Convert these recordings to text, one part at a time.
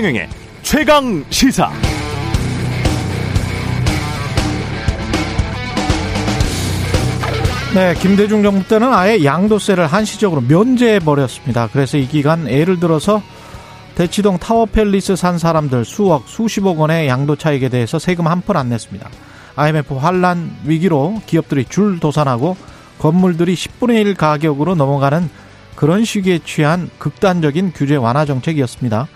최경영의 최강 시사. 네, 김대중 정부 때는 아예 양도세를 한시적으로 면제해 버렸습니다. 그래서 이 기간 예를 들어서 대치동 타워팰리스 산 사람들 수억, 수십억 원의 양도 차익에 대해서 세금 한 푼 안 냈습니다. IMF 환란 위기로 기업들이 줄 도산하고 건물들이 10분의 1 가격으로 넘어가는 그런 시기에 취한 극단적인 규제 완화 정책이었습니다.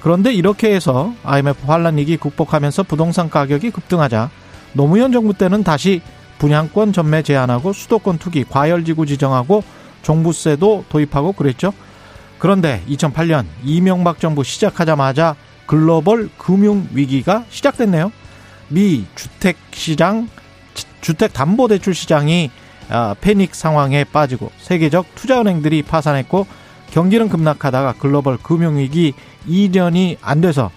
그런데 이렇게 해서 IMF 환란 위기 극복하면서 부동산 가격이 급등하자 노무현 정부 때는 다시 분양권 전매 제한하고 수도권 투기 과열지구 지정하고 종부세도 도입하고 그랬죠. 그런데 2008년 이명박 정부 시작하자마자 글로벌 금융 위기가 시작됐네요. 미 주택 시장 주택 담보 대출 시장이 아, 패닉 상황에 빠지고 세계적 투자 은행들이 파산했고 경기는 급락하다가 글로벌 금융 위기 이전이 안 돼서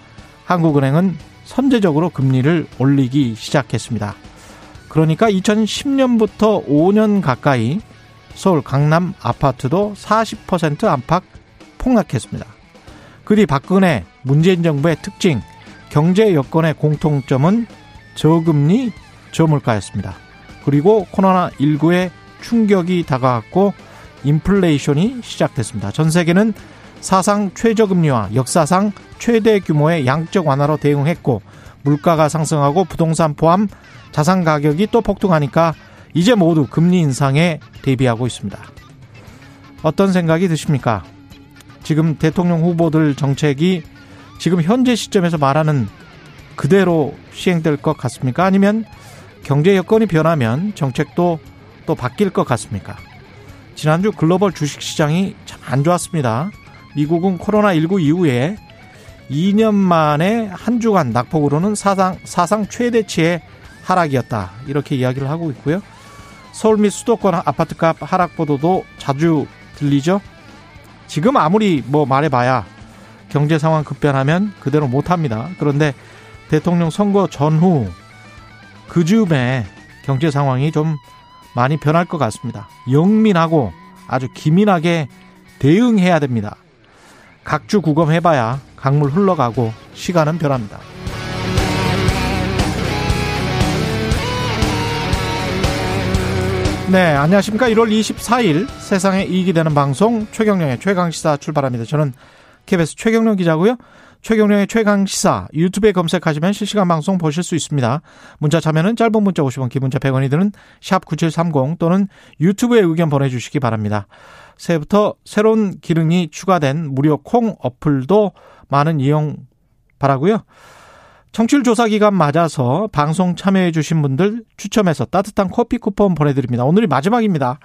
한국은행은 선제적으로 금리를 올리기 시작했습니다. 그러니까 2010년부터 5년 가까이 서울 강남 아파트도 40% 안팎 폭락했습니다. 그 뒤 박근혜 문재인 정부의 특징 경제 여건의 공통점은 저금리 저물가였습니다. 그리고 코로나19의 충격이 다가왔고 인플레이션이 시작됐습니다. 전 세계는 사상 최저금리와 역사상 최대 규모의 양적 완화로 대응했고 물가가 상승하고 부동산 포함 자산 가격이 또 폭등하니까 이제 모두 금리 인상에 대비하고 있습니다. 어떤 생각이 드십니까? 지금 대통령 후보들 정책이 지금 현재 시점에서 말하는 그대로 시행될 것 같습니까? 아니면 경제 여건이 변하면 정책도 또 바뀔 것 같습니까? 지난주 글로벌 주식시장이 참 안 좋았습니다. 미국은 코로나19 이후에 2년 만에 한 주간 낙폭으로는 사상, 사상 최대치의 하락이었다. 이렇게 이야기를 하고 있고요. 서울 및 수도권 아파트값 하락 보도도 자주 들리죠. 지금 아무리 뭐 말해봐야 경제 상황 급변하면 그대로 못합니다. 그런데 대통령 선거 전후 그 즈음에 경제 상황이 좀 많이 변할 것 같습니다. 영민하고 아주 기민하게 대응해야 됩니다. 각주 구검해봐야 강물 흘러가고 시간은 변합니다. 네, 안녕하십니까. 1월 24일 세상에 이익이 되는 방송 최경령의 최강시사 출발합니다. 저는 KBS 최경령 기자고요. 최경령의 최강시사 유튜브에 검색하시면 실시간 방송 보실 수 있습니다. 문자 참여는 짧은 문자 50원, 기본자 100원이 드는 샵 9730 또는 유튜브에 의견 보내주시기 바랍니다. 새해부터 새로운 기능이 추가된 무료 콩 어플도 많은 이용 바라고요. 청취율 조사 기간 맞아서 방송 참여해 주신 분들 추첨해서 따뜻한 커피 쿠폰 보내드립니다. 오늘이 마지막입니다.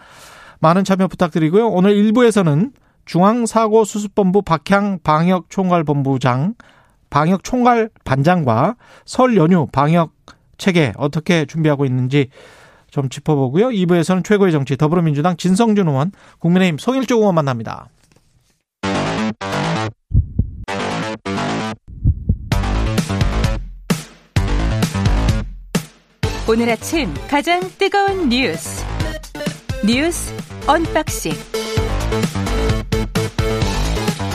많은 참여 부탁드리고요. 오늘 1부에서는 중앙사고수습본부 박향 방역총괄본부장, 방역총괄 반장과 설 연휴 방역 체계 어떻게 준비하고 있는지 좀 짚어보고요. 2부에서는 최고의 정치 더불어민주당 진성준 의원, 국민의힘 송일조 의원 만납니다. 오늘 아침 가장 뜨거운 뉴스 뉴스 unboxing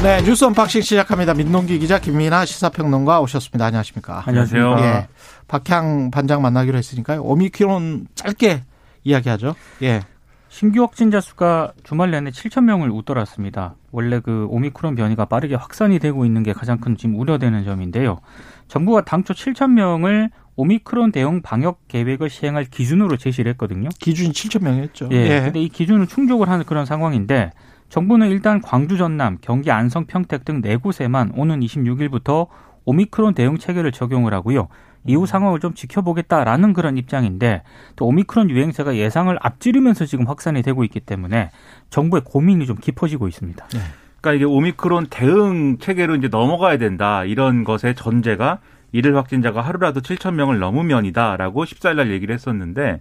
네 뉴스 unboxing 시작합니다. 민동기 기자 김민아 시사평론가 오셨습니다. 안녕하십니까? 안녕하세요. 예, 박향 반장 만나기로 했으니까요. 오미크론 짧게 이야기하죠. 예. 신규 확진자 수가 주말 내내 7천 명을 웃돌았습니다. 원래 그 오미크론 변이가 빠르게 확산이 되고 있는 게 가장 큰 지금 우려되는 점인데요. 정부가 당초 7천 명을 오미크론 대응 방역 계획을 시행할 기준으로 제시를 했거든요. 기준이 7천 명이었죠. 예. 예. 근데 이 기준을 충족을 하는 그런 상황인데 정부는 일단 광주, 전남, 경기, 안성, 평택 등 네 곳에만 오는 26일부터 오미크론 대응 체계를 적용을 하고요. 이후 상황을 좀 지켜보겠다라는 그런 입장인데 또 오미크론 유행세가 예상을 앞지르면서 지금 확산이 되고 있기 때문에 정부의 고민이 좀 깊어지고 있습니다. 네. 그러니까 이게 오미크론 대응 체계로 이제 넘어가야 된다 이런 것의 전제가 일일 확진자가 하루라도 7천 명을 넘으면이다라고 14일 날 얘기를 했었는데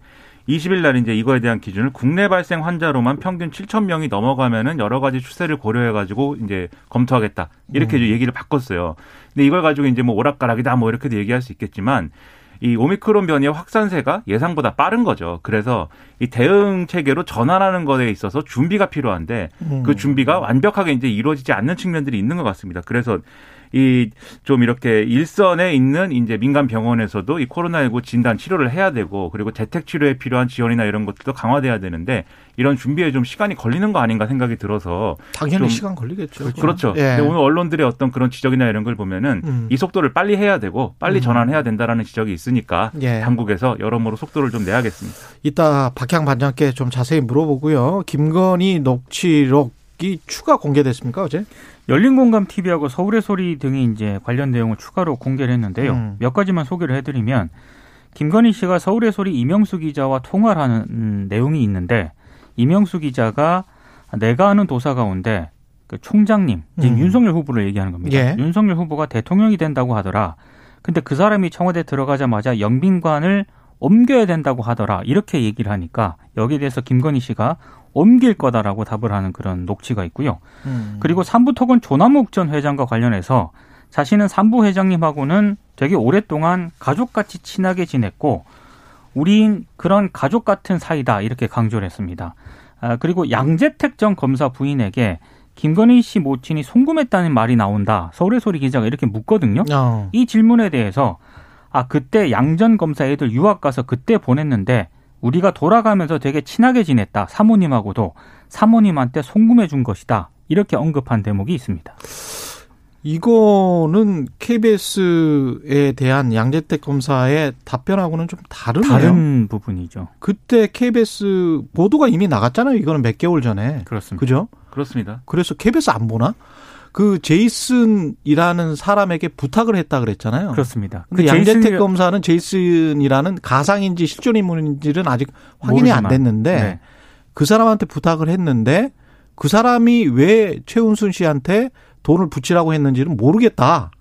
20일 날 이제 이거에 대한 기준을 국내 발생 환자로만 평균 7천 명이 넘어가면은 여러 가지 추세를 고려해 가지고 이제 검토하겠다. 이렇게 음. 얘기를 바꿨어요. 근데 이걸 가지고 이제 뭐 오락가락이다 뭐 이렇게도 얘기할 수 있겠지만 이 오미크론 변이의 확산세가 예상보다 빠른 거죠. 그래서 이 대응 체계로 전환하는 것에 있어서 준비가 필요한데 음. 그 준비가 완벽하게 이제 이루어지지 않는 측면들이 있는 것 같습니다. 그래서 이 좀 이렇게 일선에 있는 이제 민간 병원에서도 이 코로나19 진단 치료를 해야 되고 그리고 재택 치료에 필요한 지원이나 이런 것도 강화돼야 되는데 이런 준비에 좀 시간이 걸리는 거 아닌가 생각이 들어서 당연히 좀 시간 걸리겠죠. 그렇죠. 예. 근데 오늘 언론들의 어떤 그런 지적이나 이런 걸 보면은 음. 이 속도를 빨리 해야 되고 빨리 음. 전환해야 된다라는 지적이 있으니까 예. 당국에서 여러모로 속도를 좀 내야겠습니다. 이따 박향 반장께 좀 자세히 물어보고요. 김건희 녹취록 이 추가 공개됐습니까 어제? 열린공감 TV하고 서울의 소리 등이 이제 관련 내용을 추가로 공개를 했는데요. 음. 몇 가지만 소개를 해드리면 김건희 씨가 서울의 소리 이명수 기자와 통화를 하는 음, 내용이 있는데 이명수 기자가 내가 아는 도사 가운데 그 총장님 지금 음. 윤석열 후보를 얘기하는 겁니다. 예. 윤석열 후보가 대통령이 된다고 하더라. 근데 그 사람이 청와대 들어가자마자 영빈관을 옮겨야 된다고 하더라. 이렇게 얘기를 하니까 여기에 대해서 김건희 씨가 옮길 거다라고 답을 하는 그런 녹취가 있고요. 음. 그리고 삼부톡은 조남욱 전 회장과 관련해서 자신은 삼부 회장님하고는 되게 오랫동안 가족같이 친하게 지냈고 우린 그런 가족 같은 사이다 이렇게 강조를 했습니다. 아, 그리고 양재택 전 검사 부인에게 김건희 씨 모친이 송금했다는 말이 나온다. 서울의 소리 기자가 이렇게 묻거든요. 어. 이 질문에 대해서 아 그때 양전 검사 애들 유학 가서 그때 보냈는데 우리가 돌아가면서 되게 친하게 지냈다. 사모님하고도 사모님한테 송금해 준 것이다. 이렇게 언급한 대목이 있습니다. 이거는 KBS에 대한 양재택 검사의 답변하고는 좀 다르네요. 다른 부분이죠. 그때 KBS 보도가 이미 나갔잖아요. 이거는 몇 개월 전에. 그렇습니다. 그죠? 그렇습니다. 그래서 KBS 안 보나? 그 제이슨이라는 사람에게 부탁을 했다 그랬잖아요. 그렇습니다. 근데 그 양재택 제이슨이- 검사는 제이슨이라는 가상인지 실존 인물인지는 아직 확인이 안 모르지만, 됐는데 네. 그 사람한테 부탁을 했는데 그 사람이 왜 최은순 씨한테 돈을 붙이라고 했는지는 모르겠다.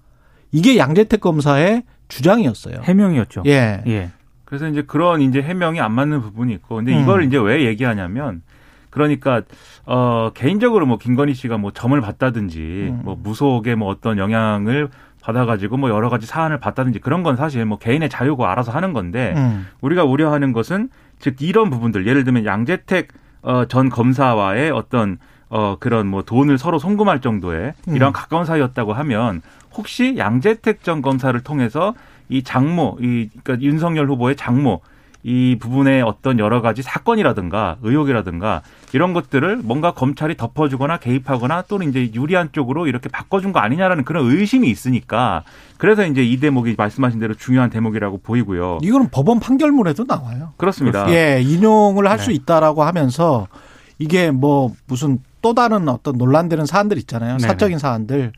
이게 양재택 검사의 주장이었어요. 해명이었죠. 예. 예. 그래서 이제 그런 이제 해명이 안 맞는 부분이 있고, 근데 음. 이걸 이제 왜 얘기하냐면, 그러니까 어 개인적으로 뭐 김건희 씨가 뭐 점을 봤다든지, 음. 뭐 무속에 뭐 어떤 영향을 받아가지고 뭐 여러 가지 사안을 봤다든지 그런 건 사실 뭐 개인의 자유고 알아서 하는 건데, 음. 우리가 우려하는 것은 즉 이런 부분들, 예를 들면 양재택 어, 전 검사와의 어떤 어 그런 뭐 돈을 서로 송금할 정도의 이런 음. 가까운 사이였다고 하면 혹시 양재택 전 검사를 통해서 이 장모, 이 그러니까 윤석열 후보의 장모 이 부분의 어떤 여러 가지 사건이라든가 의혹이라든가 이런 것들을 뭔가 검찰이 덮어주거나 개입하거나 또는 이제 유리한 쪽으로 이렇게 바꿔준 거 아니냐라는 그런 의심이 있으니까 그래서 이제 이 대목이 말씀하신 대로 중요한 대목이라고 보이고요. 이거는 법원 판결문에도 나와요. 그렇습니다. 예, 인용을 할수 네. 있다라고 하면서 이게 뭐 무슨 또 다른 어떤 논란되는 사안들 있잖아요. 네네. 사적인 사안들.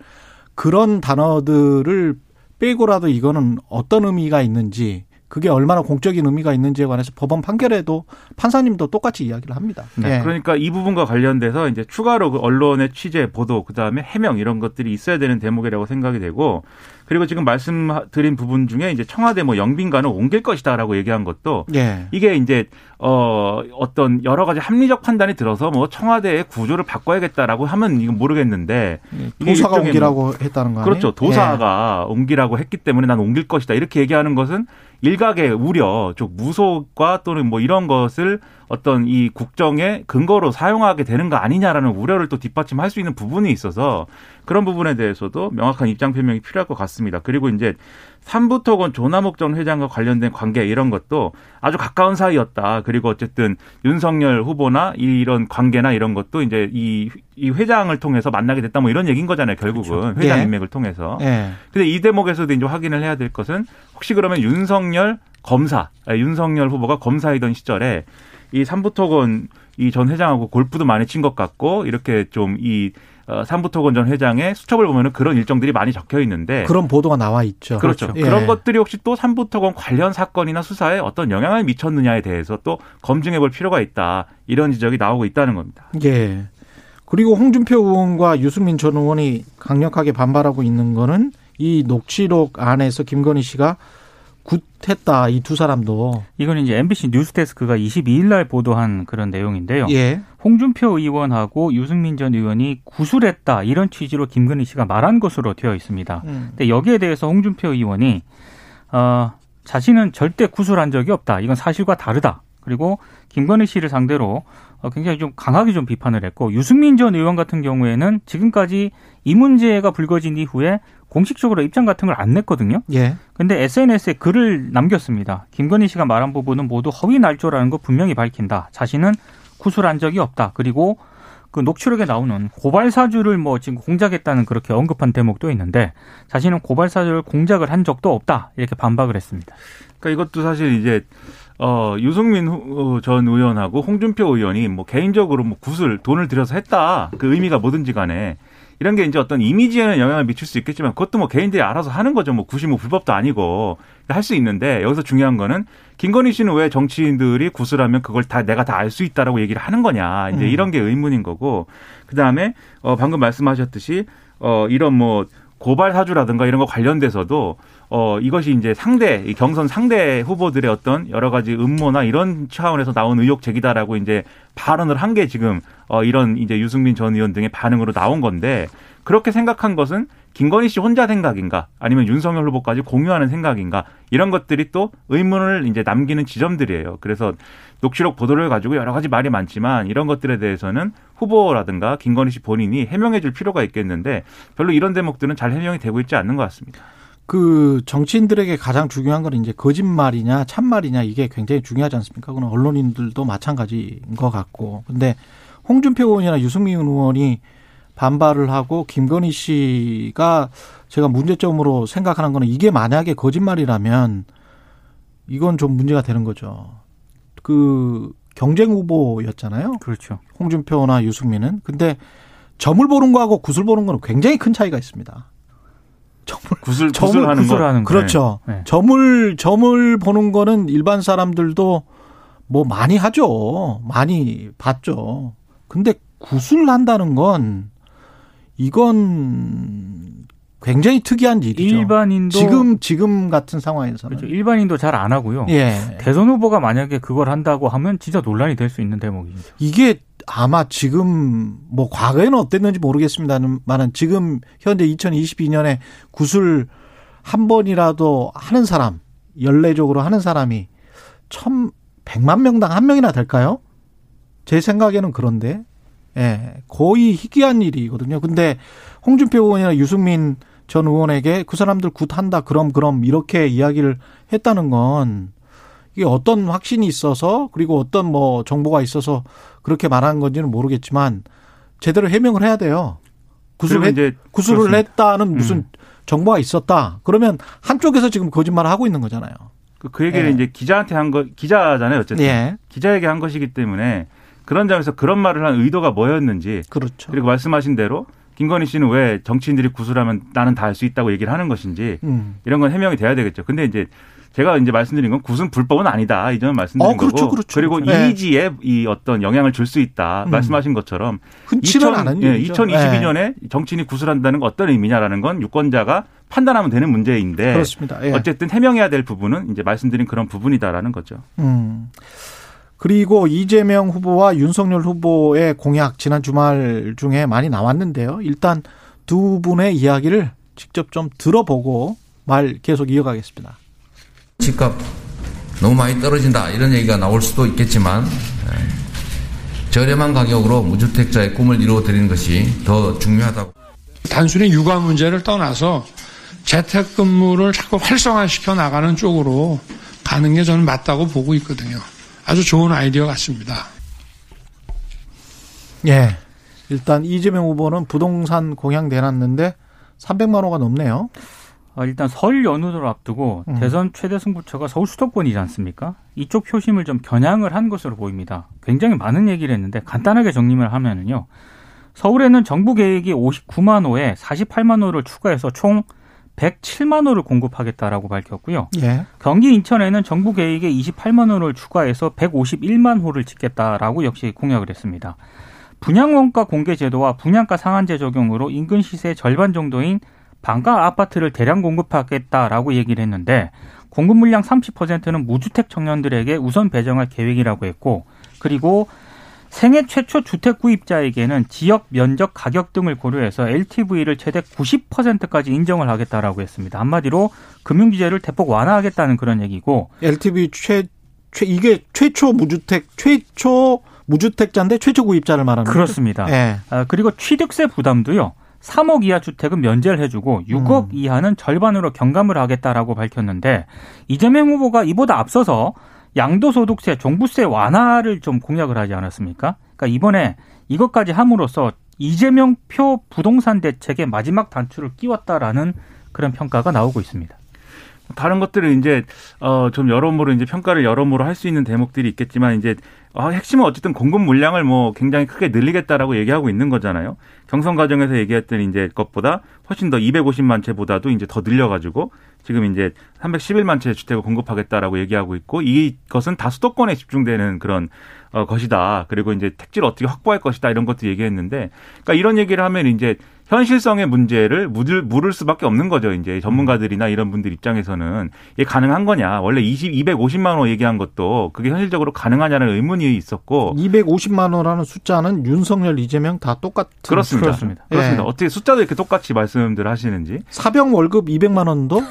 그런 단어들을 빼고라도 이거는 어떤 의미가 있는지 그게 얼마나 공적인 의미가 있는지에 관해서 법원 판결에도 판사님도 똑같이 이야기를 합니다. 네, 예. 그러니까 이 부분과 관련돼서 이제 추가로 그 언론의 취재, 보도, 그 다음에 해명 이런 것들이 있어야 되는 대목이라고 생각이 되고 그리고 지금 말씀드린 부분 중에 이제 청와대 뭐 영빈관을 옮길 것이다라고 얘기한 것도 예. 이게 이제 어 어떤 여러 가지 합리적 판단이 들어서 뭐 청와대의 구조를 바꿔야겠다라고 하면 이건 모르겠는데 이게 도사가 옮기라고 했다는 거 아니에요? 그렇죠. 도사가 옮기라고 했기 때문에 난 옮길 것이다. 이렇게 얘기하는 것은 일각의 우려, 즉 무속과 또는 뭐 이런 것을 어떤 이 국정의 근거로 사용하게 되는 거 아니냐라는 우려를 또 뒷받침할 수 있는 부분이 있어서 그런 부분에 대해서도 명확한 입장 표명이 필요할 것 같습니다. 그리고 이제 삼부토건 조남욱 전 회장과 관련된 관계 이런 것도 아주 가까운 사이였다. 그리고 어쨌든 윤석열 후보나 이런 관계나 이런 것도 이제 이, 이 회장을 통해서 만나게 됐다 뭐 이런 얘기인 거잖아요. 결국은 회장 예. 인맥을 통해서. 예. 근데 이 대목에서도 이제 확인을 해야 될 것은 혹시 그러면 윤석열 검사, 아니, 윤석열 후보가 검사이던 시절에 이 삼부토건 이 전 회장하고 골프도 많이 친 것 같고 이렇게 좀이 어, 삼부토건 전 회장의 수첩을 보면은 그런 일정들이 많이 적혀 있는데 그런 보도가 나와 있죠. 그렇죠. 예. 그런 것들이 혹시 또 삼부토건 관련 사건이나 수사에 어떤 영향을 미쳤느냐에 대해서 또 검증해 볼 필요가 있다. 이런 지적이 나오고 있다는 겁니다. 예. 그리고 홍준표 의원과 유승민 전 의원이 강력하게 반발하고 있는 거는 이 녹취록 안에서 김건희 씨가 굿했다 이 두 사람도 이건 이제 MBC 뉴스데스크가 22일 날 보도한 그런 내용인데요. 예. 홍준표 의원하고 유승민 전 의원이 구술했다 이런 취지로 김건희 씨가 말한 것으로 되어 있습니다. 음. 근데 여기에 대해서 홍준표 의원이 어, 자신은 절대 구술한 적이 없다. 이건 사실과 다르다. 그리고 김건희 씨를 상대로 어, 굉장히 좀 강하게 좀 비판을 했고 유승민 전 의원 같은 경우에는 지금까지 이 문제가 불거진 이후에 공식적으로 입장 같은 걸 안 냈거든요. 예. 근데 SNS에 글을 남겼습니다. 김건희 씨가 말한 부분은 모두 허위 날조라는 거 분명히 밝힌다. 자신은 구술한 적이 없다. 그리고 그 녹취록에 나오는 고발 사주를 뭐 지금 공작했다는 그렇게 언급한 대목도 있는데 자신은 고발 사주를 공작을 한 적도 없다. 이렇게 반박을 했습니다. 그러니까 이것도 사실 이제 어, 유승민 후- 어, 전 의원하고 홍준표 의원이 뭐 개인적으로 뭐 구슬 돈을 들여서 했다. 그 의미가 뭐든지 간에 이런 게 이제 어떤 이미지에는 영향을 미칠 수 있겠지만 그것도 뭐 개인들이 알아서 하는 거죠. 뭐 굳이 뭐 불법도 아니고 할 수 있는데 여기서 중요한 거는 김건희 씨는 왜 정치인들이 구슬 하면 그걸 다 내가 다 알 수 있다라고 얘기를 하는 거냐. 이제 음. 이런 게 의문인 거고 그다음에 어 방금 말씀하셨듯이 어 이런 뭐 고발 사주라든가 이런 거 관련돼서도 어 이것이 이제 상대 이 경선 상대 후보들의 어떤 여러 가지 음모나 이런 차원에서 나온 의혹 제기다라고 이제 발언을 한 게 지금 어 이런 이제 유승민 전 의원 등의 반응으로 나온 건데 그렇게 생각한 것은 김건희 씨 혼자 생각인가 아니면 윤석열 후보까지 공유하는 생각인가 이런 것들이 또 의문을 이제 남기는 지점들이에요. 그래서 녹취록 보도를 가지고 여러 가지 말이 많지만 이런 것들에 대해서는 후보라든가 김건희 씨 본인이 해명해 줄 필요가 있겠는데 별로 이런 대목들은 잘 해명이 되고 있지 않는 것 같습니다. 그 정치인들에게 가장 중요한 건 이제 거짓말이냐 참말이냐 이게 굉장히 중요하지 않습니까? 그건 언론인들도 마찬가지인 것 같고. 근데 홍준표 의원이나 유승민 의원이 반발을 하고 김건희 씨가 제가 문제점으로 생각하는 거는 이게 만약에 거짓말이라면 이건 좀 문제가 되는 거죠. 그 경쟁 후보였잖아요. 그렇죠. 홍준표나 유승민은. 근데 점을 보는 거하고 구슬 보는 거는 굉장히 큰 차이가 있습니다. 점을 구슬 점을 거. 구슬하는 거. 그렇죠. 네. 점을 점을 보는 거는 일반 사람들도 뭐 많이 하죠. 많이 봤죠. 근데 구슬한다는 건 이건 굉장히 특이한 일이죠. 일반인도 지금 지금 같은 상황에서는 그렇죠. 일반인도 잘 안 하고요. 예. 대선 후보가 만약에 그걸 한다고 하면 진짜 논란이 될 수 있는 대목이죠. 이게 아마 지금 뭐 과거에는 어땠는지 모르겠습니다만은 지금 현재 2022년에 구슬 한 번이라도 하는 사람 연례적으로 하는 사람이 천 백만 명당 한 명이나 될까요? 제 생각에는 그런데 예 거의 희귀한 일이거든요. 근데 홍준표 의원이나 유승민 전 의원에게 그 사람들 굿한다 그럼 그럼 이렇게 이야기를 했다는 건 이게 어떤 확신이 있어서 그리고 어떤 뭐 정보가 있어서 그렇게 말한 건지는 모르겠지만 제대로 해명을 해야 돼요. 그리고 했, 구슬을 그렇습니다. 했다는 무슨 음. 정보가 있었다. 그러면 한쪽에서 지금 거짓말을 하고 있는 거잖아요. 그, 그 얘기를 예. 이제 기자한테 한 거 기자잖아요. 어쨌든 예. 기자에게 한 것이기 때문에 그런 점에서 그런 말을 한 의도가 뭐였는지 그렇죠. 그리고 말씀하신 대로 김건희 씨는 왜 정치인들이 구술하면 나는 다 할 수 있다고 얘기를 하는 것인지 음. 이런 건 해명이 돼야 되겠죠. 근데 이제 제가 이제 말씀드린 건 구순 불법은 아니다. 이 점을 말씀드린 어, 그렇죠, 거고. 그렇죠. 리고 네. 이미지에 이 어떤 영향을 줄 수 있다. 음. 말씀하신 것처럼 흔치는 2000 않은 예, 일이죠. 2022년에 정치인이 구술한다는 건 어떤 의미냐라는 건 유권자가 판단하면 되는 문제인데 예. 그렇습니다. 예. 어쨌든 해명해야 될 부분은 이제 말씀드린 그런 부분이다라는 거죠. 음. 그리고 이재명 후보와 윤석열 후보의 공약 지난 주말 중에 많이 나왔는데요. 일단 두 분의 이야기를 직접 좀 들어보고 말 계속 이어가겠습니다. 집값 너무 많이 떨어진다 이런 얘기가 나올 수도 있겠지만 에, 저렴한 가격으로 무주택자의 꿈을 이루어 드리는 것이 더 중요하다고. 단순히 육아 문제를 떠나서 재택근무를 자꾸 활성화시켜 나가는 쪽으로 가는 게 저는 맞다고 보고 있거든요. 아주 좋은 아이디어 같습니다. 예. 일단 이재명 후보는 부동산 공약 내놨는데 300만 호가 넘네요. 어, 일단 설 연휴를 앞두고 음. 대선 최대 승부처가 서울 수도권이지 않습니까? 이쪽 표심을 좀 겨냥을 한 것으로 보입니다. 굉장히 많은 얘기를 했는데 간단하게 정리를 하면은요. 서울에는 정부 계획이 59만 호에 48만 호를 추가해서 총 107만 호를 공급하겠다라고 밝혔고요. 예. 경기 인천에는 정부 계획에 28만 호를 추가해서 151만 호를 짓겠다라고 역시 공약을 했습니다. 분양원가 공개 제도와 분양가 상한제 적용으로 인근 시세의 절반 정도인 반가 아파트를 대량 공급하겠다라고 얘기를 했는데 공급 물량 30%는 무주택 청년들에게 우선 배정할 계획이라고 했고 그리고 생애 최초 주택 구입자에게는 지역 면적 가격 등을 고려해서 LTV를 최대 90%까지 인정을 하겠다라고 했습니다. 한마디로 금융 규제를 대폭 완화하겠다는 그런 얘기고 LTV 최 최, 이게 최초 무주택 최초 무주택자인데 최초 구입자를 말하는 거죠? 그렇습니다. 예. 아, 그리고 취득세 부담도요. 3억 이하 주택은 면제를 해주고 6억 음. 이하는 절반으로 경감을 하겠다라고 밝혔는데 이재명 후보가 이보다 앞서서 양도소득세, 종부세 완화를 좀 공약을 하지 않았습니까? 그러니까 이번에 이것까지 함으로써 이재명 표 부동산 대책의 마지막 단추를 끼웠다라는 그런 평가가 나오고 있습니다. 다른 것들은 이제 어좀 여러모로 이제 평가를 여러모로 할 수 있는 대목들이 있겠지만 이제 어, 핵심은 어쨌든 공급 물량을 뭐 굉장히 크게 늘리겠다라고 얘기하고 있는 거잖아요. 경선 과정에서 얘기했던 이제 것보다 훨씬 더 250만 채보다도 이제 더 늘려가지고 지금 이제 311만 채 주택을 공급하겠다라고 얘기하고 있고 이것은 다 수도권에 집중되는 그런 어, 것이다. 그리고 이제 택지를 어떻게 확보할 것이다 이런 것도 얘기했는데, 그러니까 이런 얘기를 하면 이제 현실성의 문제를 물을, 물을 수밖에 없는 거죠. 이제 전문가들이나 이런 분들 입장에서는 이게 가능한 거냐. 원래 20, 250만 원 얘기한 것도 그게 현실적으로 가능하냐는 의문이 있었고. 250만 원이라는 숫자는 윤석열, 이재명 다 똑같은 그렇습니다. 그렇습니다. 그렇습니다. 예. 어떻게 숫자도 이렇게 똑같이 말씀들 하시는지. 사병 월급 200만 원도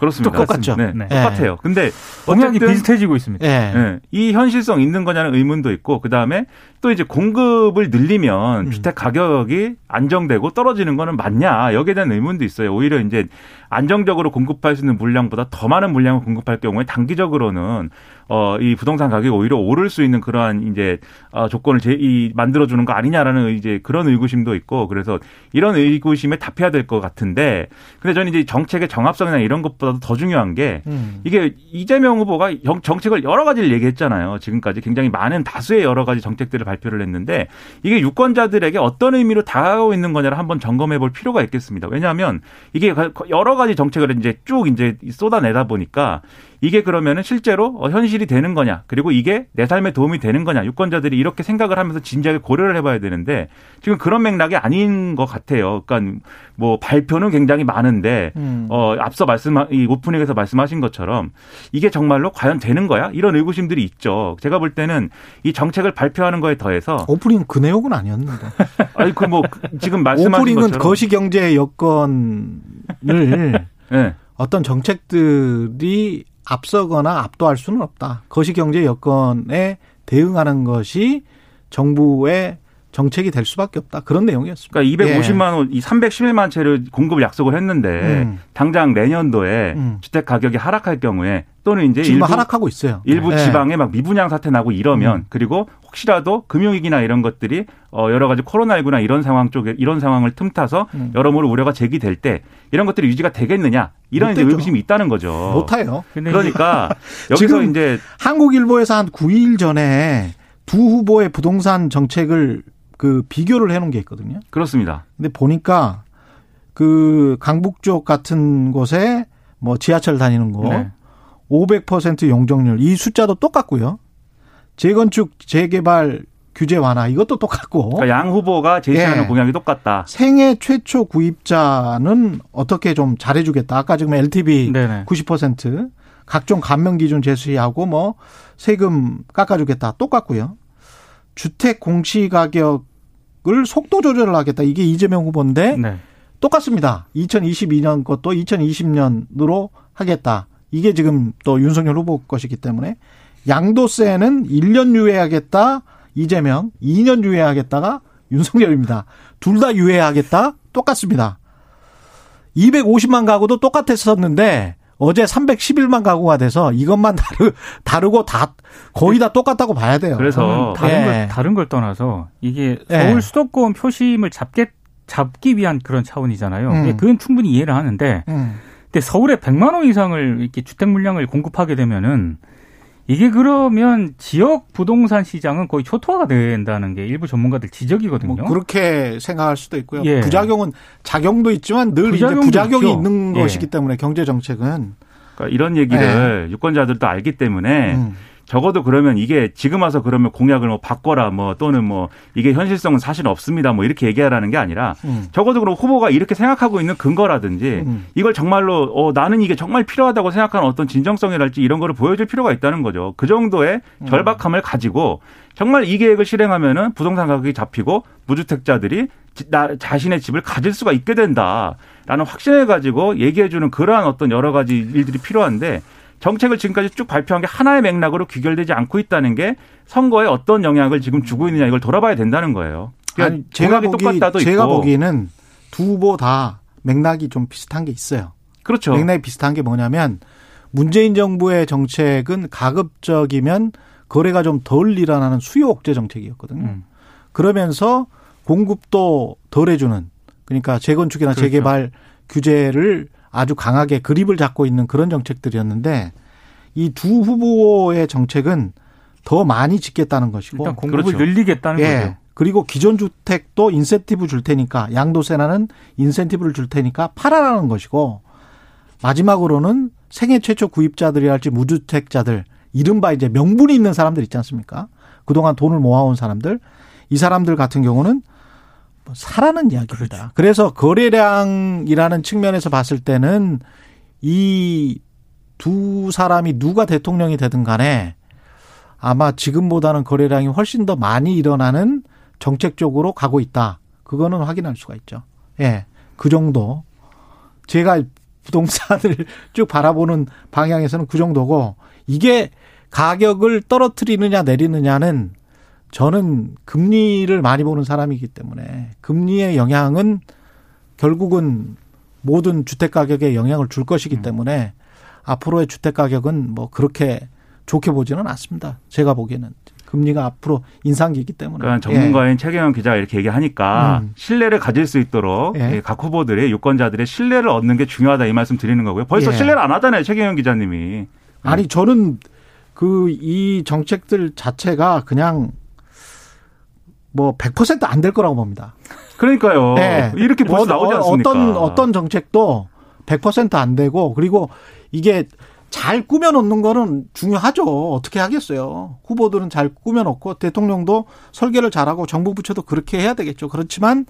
그렇습니다. 똑같죠. 네, 네. 똑같아요. 근데 어쨌든 비슷해지고 있습니다. 예. 예, 이 현실성 있는 거냐는 의문도 있고 그 다음에 또 이제 공급을 늘리면 음. 주택 가격이 안정되고 떨어지는 거는 맞냐 여기에 대한 의문도 있어요. 오히려 이제 안정적으로 공급할 수 있는 물량보다 더 많은 물량을 공급할 경우에 단기적으로는 어 이 부동산 가격이 오히려 오를 수 있는 그러한 이제 어 조건을 제, 이 만들어 주는 거 아니냐라는 이제 그런 의구심도 있고 그래서 이런 의구심에 답해야 될 것 같은데 근데 저는 이제 정책의 정합성이나 이런 것보다도 더 중요한 게 음. 이게 이재명 후보가 정- 정책을 여러 가지를 얘기했잖아요. 지금까지 굉장히 많은 다수의 여러 가지 정책들을 발표를 했는데 이게 유권자들에게 어떤 의미로 다가오고 있는 거냐를 한번 점검해 볼 필요가 있겠습니다. 왜냐하면 이게 여러 가지 정책을 이제 쭉 이제 쏟아내다 보니까 이게 그러면은 실제로 어, 현실이 되는 거냐 그리고 이게 내 삶에 도움이 되는 거냐 유권자들이 이렇게 생각을 하면서 진지하게 고려를 해봐야 되는데 지금 그런 맥락이 아닌 것 같아요. 그러니까 뭐 발표는 굉장히 많은데 음. 어 앞서 말씀 이 오프닝에서 말씀하신 것처럼 이게 정말로 과연 되는 거야? 이런 의구심들이 있죠. 제가 볼 때는 이 정책을 발표하는 거에 더해서 오프닝 그 내용은 아니었는데. 아니 그 뭐 지금 말씀하신 오프닝은 것처럼 거시 경제 여건을 예. 어떤 정책들이 앞서거나 압도할 수는 없다. 거시경제 여건에 대응하는 것이 정부의 정책이 될 수밖에 없다. 그런 내용이었습니다. 그러니까 250만 원, 이 311만 채를 공급을 약속을 했는데 음. 당장 내년도에 음. 주택 가격이 하락할 경우에 또는 이제 지금 일부 하락하고 있어요. 일부 예. 지방에 막 미분양 사태 나고 이러면 음. 그리고 혹시라도 금융위기나 이런 것들이 어 여러 가지 코로나19나 이런 상황 쪽에 이런 상황을 틈타서 음. 여러모로 우려가 제기될 때 이런 것들이 유지가 되겠느냐 이런 이제. 의구심이 있다는 거죠. 못해요. 그러니까 여기서 지금 이제 한국일보에서 한 9일 전에 두 후보의 부동산 정책을 그 비교를 해놓은 게 있거든요. 그렇습니다. 근데 보니까 그 강북 쪽 같은 곳에 뭐 지하철 다니는 거 네. 500% 용적률 이 숫자도 똑같고요. 재건축 재개발 규제 완화 이것도 똑같고 그러니까 양 후보가 제시하는 예. 공약이 똑같다. 생애 최초 구입자는 어떻게 좀 잘해주겠다. 아까 지금 LTV 네네. 90% 각종 감면 기준 제시하고 뭐 세금 깎아주겠다 똑같고요. 주택 공시 가격 을 속도 조절을 하겠다. 이게 이재명 후보인데 네. 똑같습니다. 2022년 것도 2020년으로 하겠다. 이게 지금 또 윤석열 후보 것이기 때문에 양도세는 1년 유예하겠다. 이재명 2년 유예하겠다가 윤석열입니다. 둘 다 유예하겠다. 똑같습니다. 250만 가구도 똑같았었는데 어제 311만 가구가 돼서 이것만 다르, 다르고 다 거의 다 똑같다고 봐야 돼요. 그래서 다른 예. 걸 다른 걸 떠나서 이게 예. 서울 수도권 표심을 잡게 잡기 위한 그런 차원이잖아요. 음. 그건 충분히 이해를 하는데 음. 근데 서울에 100만 원 이상을 이렇게 주택 물량을 공급하게 되면은 이게 그러면 지역 부동산 시장은 거의 초토화가 된다는 게 일부 전문가들 지적이거든요. 뭐 그렇게 생각할 수도 있고요. 예. 부작용은 작용도 있지만 늘 이제 부작용도 부작용이 있죠. 있는 예. 것이기 때문에 경제 정책은 그러니까 이런 얘기를 유권자들도 알기 때문에 음. 적어도 그러면 이게 지금 와서 그러면 공약을 뭐 바꿔라 뭐 또는 뭐 이게 현실성은 사실 없습니다 뭐 이렇게 얘기하라는 게 아니라 음. 적어도 그럼 후보가 이렇게 생각하고 있는 근거라든지 음. 이걸 정말로 어 나는 이게 정말 필요하다고 생각하는 어떤 진정성이랄지 이런 거를 보여줄 필요가 있다는 거죠. 그 정도의 음. 절박함을 가지고 정말 이 계획을 실행하면은 부동산 가격이 잡히고 무주택자들이 지- 나 자신의 집을 가질 수가 있게 된다라는 확신을 가지고 얘기해 주는 그러한 어떤 여러 가지 일들이 필요한데 정책을 지금까지 쭉 발표한 게 하나의 맥락으로 귀결되지 않고 있다는 게 선거에 어떤 영향을 지금 주고 있느냐 이걸 돌아봐야 된다는 거예요. 그러니까 아니, 제가 보기 똑같다도 제가 있고. 보기에는 두 후보 다 맥락이 좀 비슷한 게 있어요. 그렇죠. 맥락이 비슷한 게 뭐냐면 문재인 정부의 정책은 가급적이면 거래가 좀 덜 일어나는 수요 억제 정책이었거든요. 음. 그러면서 공급도 덜 해주는 그러니까 재건축이나 그렇죠. 재개발 규제를 아주 강하게 그립을 잡고 있는 그런 정책들이었는데 이 두 후보의 정책은 더 많이 짓겠다는 것이고 일단 공급을 그렇죠. 늘리겠다는 예. 거죠. 그리고 기존 주택도 인센티브 줄 테니까 양도세나는 인센티브를 줄 테니까 팔아라는 것이고 마지막으로는 생애 최초 구입자들이랄지 무주택자들 이른바 이제 명분이 있는 사람들 있지 않습니까? 그동안 돈을 모아온 사람들 이 사람들 같은 경우는 뭐 사라는 이야기입니다. 그래서 거래량이라는 측면에서 봤을 때는 이 두 사람이 누가 대통령이 되든 간에 아마 지금보다는 거래량이 훨씬 더 많이 일어나는 정책 쪽으로 가고 있다. 그거는 확인할 수가 있죠. 예. 그 정도. 제가 부동산을 쭉 바라보는 방향에서는 그 정도고 이게 가격을 떨어뜨리느냐 내리느냐는 저는 금리를 많이 보는 사람이기 때문에 금리의 영향은 결국은 모든 주택 가격에 영향을 줄 것이기 때문에 앞으로의 주택 가격은 뭐 그렇게 좋게 보지는 않습니다. 제가 보기에는 금리가 앞으로 인상기이기 때문에. 그러니까 전문가인 최경영 기자가 이렇게 얘기하니까 음. 신뢰를 가질 수 있도록 예. 이각 후보들의 유권자들의 신뢰를 얻는 게 중요하다 이 말씀 드리는 거고요. 벌써 예. 신뢰를 안 하잖아요, 최경영 기자님이. 아니 저는 그 이 정책들 자체가 그냥 뭐 100%안 될 거라고 봅니다. 그러니까요. 네. 이렇게 벌써 나오지 않습니까? 어떤 어떤 정책도 100%안 되고 그리고 이게 잘 꾸며 놓는 거는 중요하죠. 어떻게 하겠어요. 후보들은 잘 꾸며 놓고 대통령도 설계를 잘하고 정부 부처도 그렇게 해야 되겠죠. 그렇지만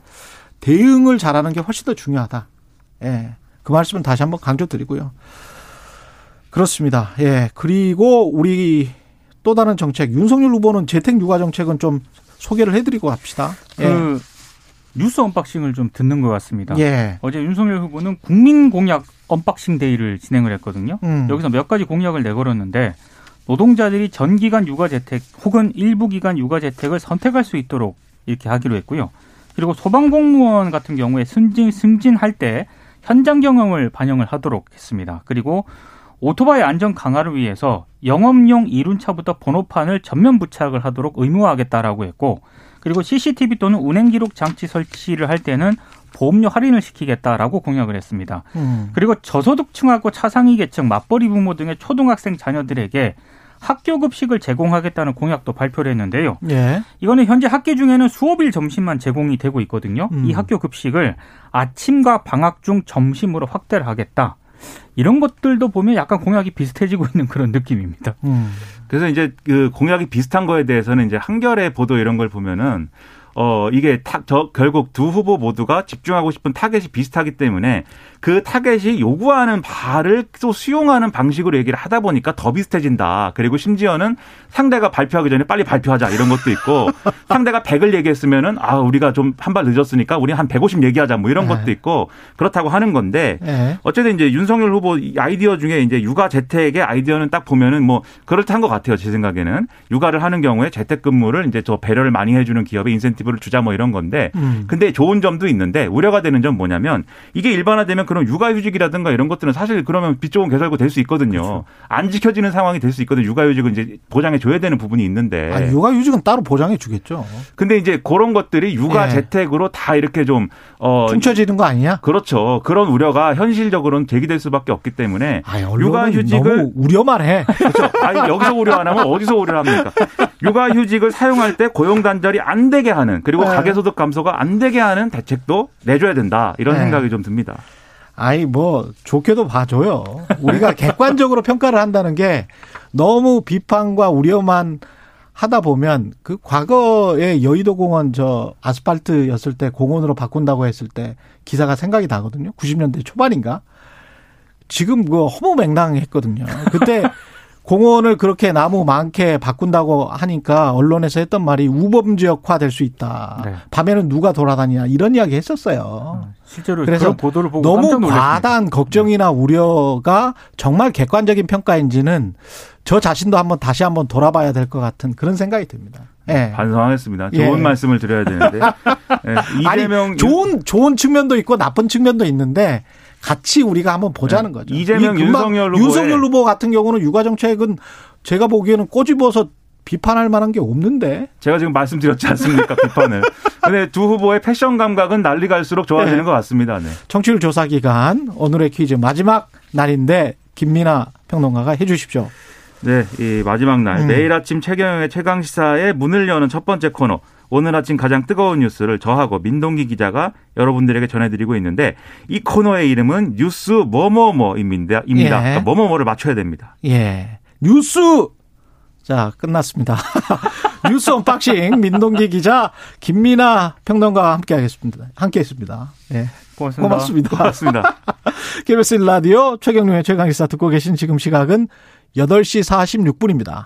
대응을 잘하는 게 훨씬 더 중요하다. 예. 그 말씀은 다시 한번 강조드리고요. 그렇습니다. 예. 그리고 우리 또 다른 정책 윤석열 후보는 재택 육아 정책은 좀 소개를 해드리고 갑시다. 예. 그 뉴스 unboxing을 좀 듣는 것 같습니다. 예. 어제 윤석열 후보는 국민 공약 unboxing day를 진행을 했거든요. 음. 여기서 몇 가지 공약을 내걸었는데 노동자들이 전기간 육아 재택 혹은 일부 기간 육아 재택을 선택할 수 있도록 이렇게 하기로 했고요. 그리고 소방공무원 같은 경우에 승진 승진할 때 현장 경험을 반영을 하도록 했습니다. 그리고 오토바이 안전 강화를 위해서 영업용 이륜차부터 번호판을 전면 부착을 하도록 의무화하겠다라고 했고 그리고 CCTV 또는 운행 기록 장치 설치를 할 때는 보험료 할인을 시키겠다라고 공약을 했습니다. 음. 그리고 저소득층하고 차상위 계층, 맞벌이 부모 등의 초등학생 자녀들에게 학교 급식을 제공하겠다는 공약도 발표를 했는데요. 예. 이거는 현재 학기 중에는 수업일 점심만 제공이 되고 있거든요. 음. 이 학교 급식을 아침과 방학 중 점심으로 확대를 하겠다. 이런 것들도 보면 약간 공약이 비슷해지고 있는 그런 느낌입니다. 음. 그래서 이제 그 공약이 비슷한 거에 대해서는 이제 한겨레 보도 이런 걸 보면은 어 이게 타, 저 결국 두 후보 모두가 집중하고 싶은 타겟이 비슷하기 때문에 그 타겟이 요구하는 바를 또 수용하는 방식으로 얘기를 하다 보니까 더 비슷해진다. 그리고 심지어는 상대가 발표하기 전에 빨리 발표하자 이런 것도 있고 상대가 100을 얘기했으면은 아 우리가 좀 한 발 늦었으니까 우리 한 150 얘기하자 뭐 이런 네. 것도 있고 그렇다고 하는 건데 예. 어쨌든 이제 윤석열 후보 이 아이디어 중에 이제 육아 재택의 아이디어는 딱 보면은 뭐 그럴듯한 것 같아요. 제 생각에는 육아를 하는 경우에 재택근무를 이제 저 배려를 많이 해주는 기업에 인센티브를 주자 뭐 이런 건데 음. 근데 좋은 점도 있는데 우려가 되는 점 뭐냐면 이게 일반화되면 그런 육아휴직이라든가 이런 것들은 사실 그러면 빚 좋은 개설고 될 수 있거든요. 그렇죠. 안 지켜지는 상황이 될 수 있거든요. 육아휴직은 이제 보장해 줘야 되는 부분이 있는데. 아니, 육아휴직은 따로 보장해 주겠죠. 근데 이제 그런 것들이 육아 예. 재택으로 다 이렇게 좀 어. 퉁쳐지는 거 아니냐? 그렇죠. 그런 우려가 현실적으로는 제기될 수밖에 없기 때문에 언론은 육아휴직을 우려만 해. 그렇죠. 아니, 여기서 우려 안 하면 어디서 우려를 합니까? 육아휴직을 사용할 때 고용 단절이 안 되게 하는 그리고 네. 가계소득 감소가 안 되게 하는 대책도 내줘야 된다 이런 네. 생각이 좀 듭니다. 아이 뭐 좋게도 봐줘요. 우리가 객관적으로 평가를 한다는 게 너무 비판과 우려만 하다 보면 그 과거에 여의도 공원 저 아스팔트였을 때 공원으로 바꾼다고 했을 때 기사가 생각이 나거든요. 90년대 초반인가? 지금 그 허무맹랑했거든요. 그때 공원을 그렇게 나무 많게 바꾼다고 하니까 언론에서 했던 말이 우범 지역화 될 수 있다. 네. 밤에는 누가 돌아다니냐 이런 이야기 했었어요. 실제로 그래서 보도를 보고 너무. 과다한 걱정이나 우려가 정말 객관적인 평가인지는 저 자신도 한번 다시 한번 돌아봐야 될 것 같은 그런 생각이 듭니다. 예. 반성하겠습니다. 예. 좋은 말씀을 드려야 되는데 예, 이재명 아니, 좋은 좋은 측면도 있고 나쁜 측면도 있는데 같이 우리가 한번 보자는 네. 거죠. 이재명, 윤석열 후보의- 윤석열 후보 같은 경우는 육아 정책은 제가 보기에는 꼬집어서 비판할 만한 게 없는데. 제가 지금 말씀드렸지 않습니까 비판을. 근데 두 후보의 패션 감각은 난리 갈수록 좋아지는 네. 것 같습니다. 네. 청취율 조사 기간 오늘의 퀴즈 마지막 날인데 김민아 평론가가 해 주십시오. 네, 이 마지막 날 음. 매일 아침 최경영의 최강 시사의 문을 여는 첫 번째 코너. 오늘 아침 가장 뜨거운 뉴스를 저하고 민동기 기자가 여러분들에게 전해드리고 있는데 이 코너의 이름은 뉴스 뭐뭐뭐입니다. 입니다. 예. 그러니까 뭐뭐뭐를 맞춰야 됩니다. 예. 뉴스 자, 끝났습니다. 뉴스 unboxing 민동기 기자 김민아 평론가와 함께 하겠습니다. 함께 했습니다. 예. 고맙습니다. 고맙습니다. 고맙습니다. KBS 라디오 최경룡의 최강기사 듣고 계신 지금 시각은 8시 46분입니다.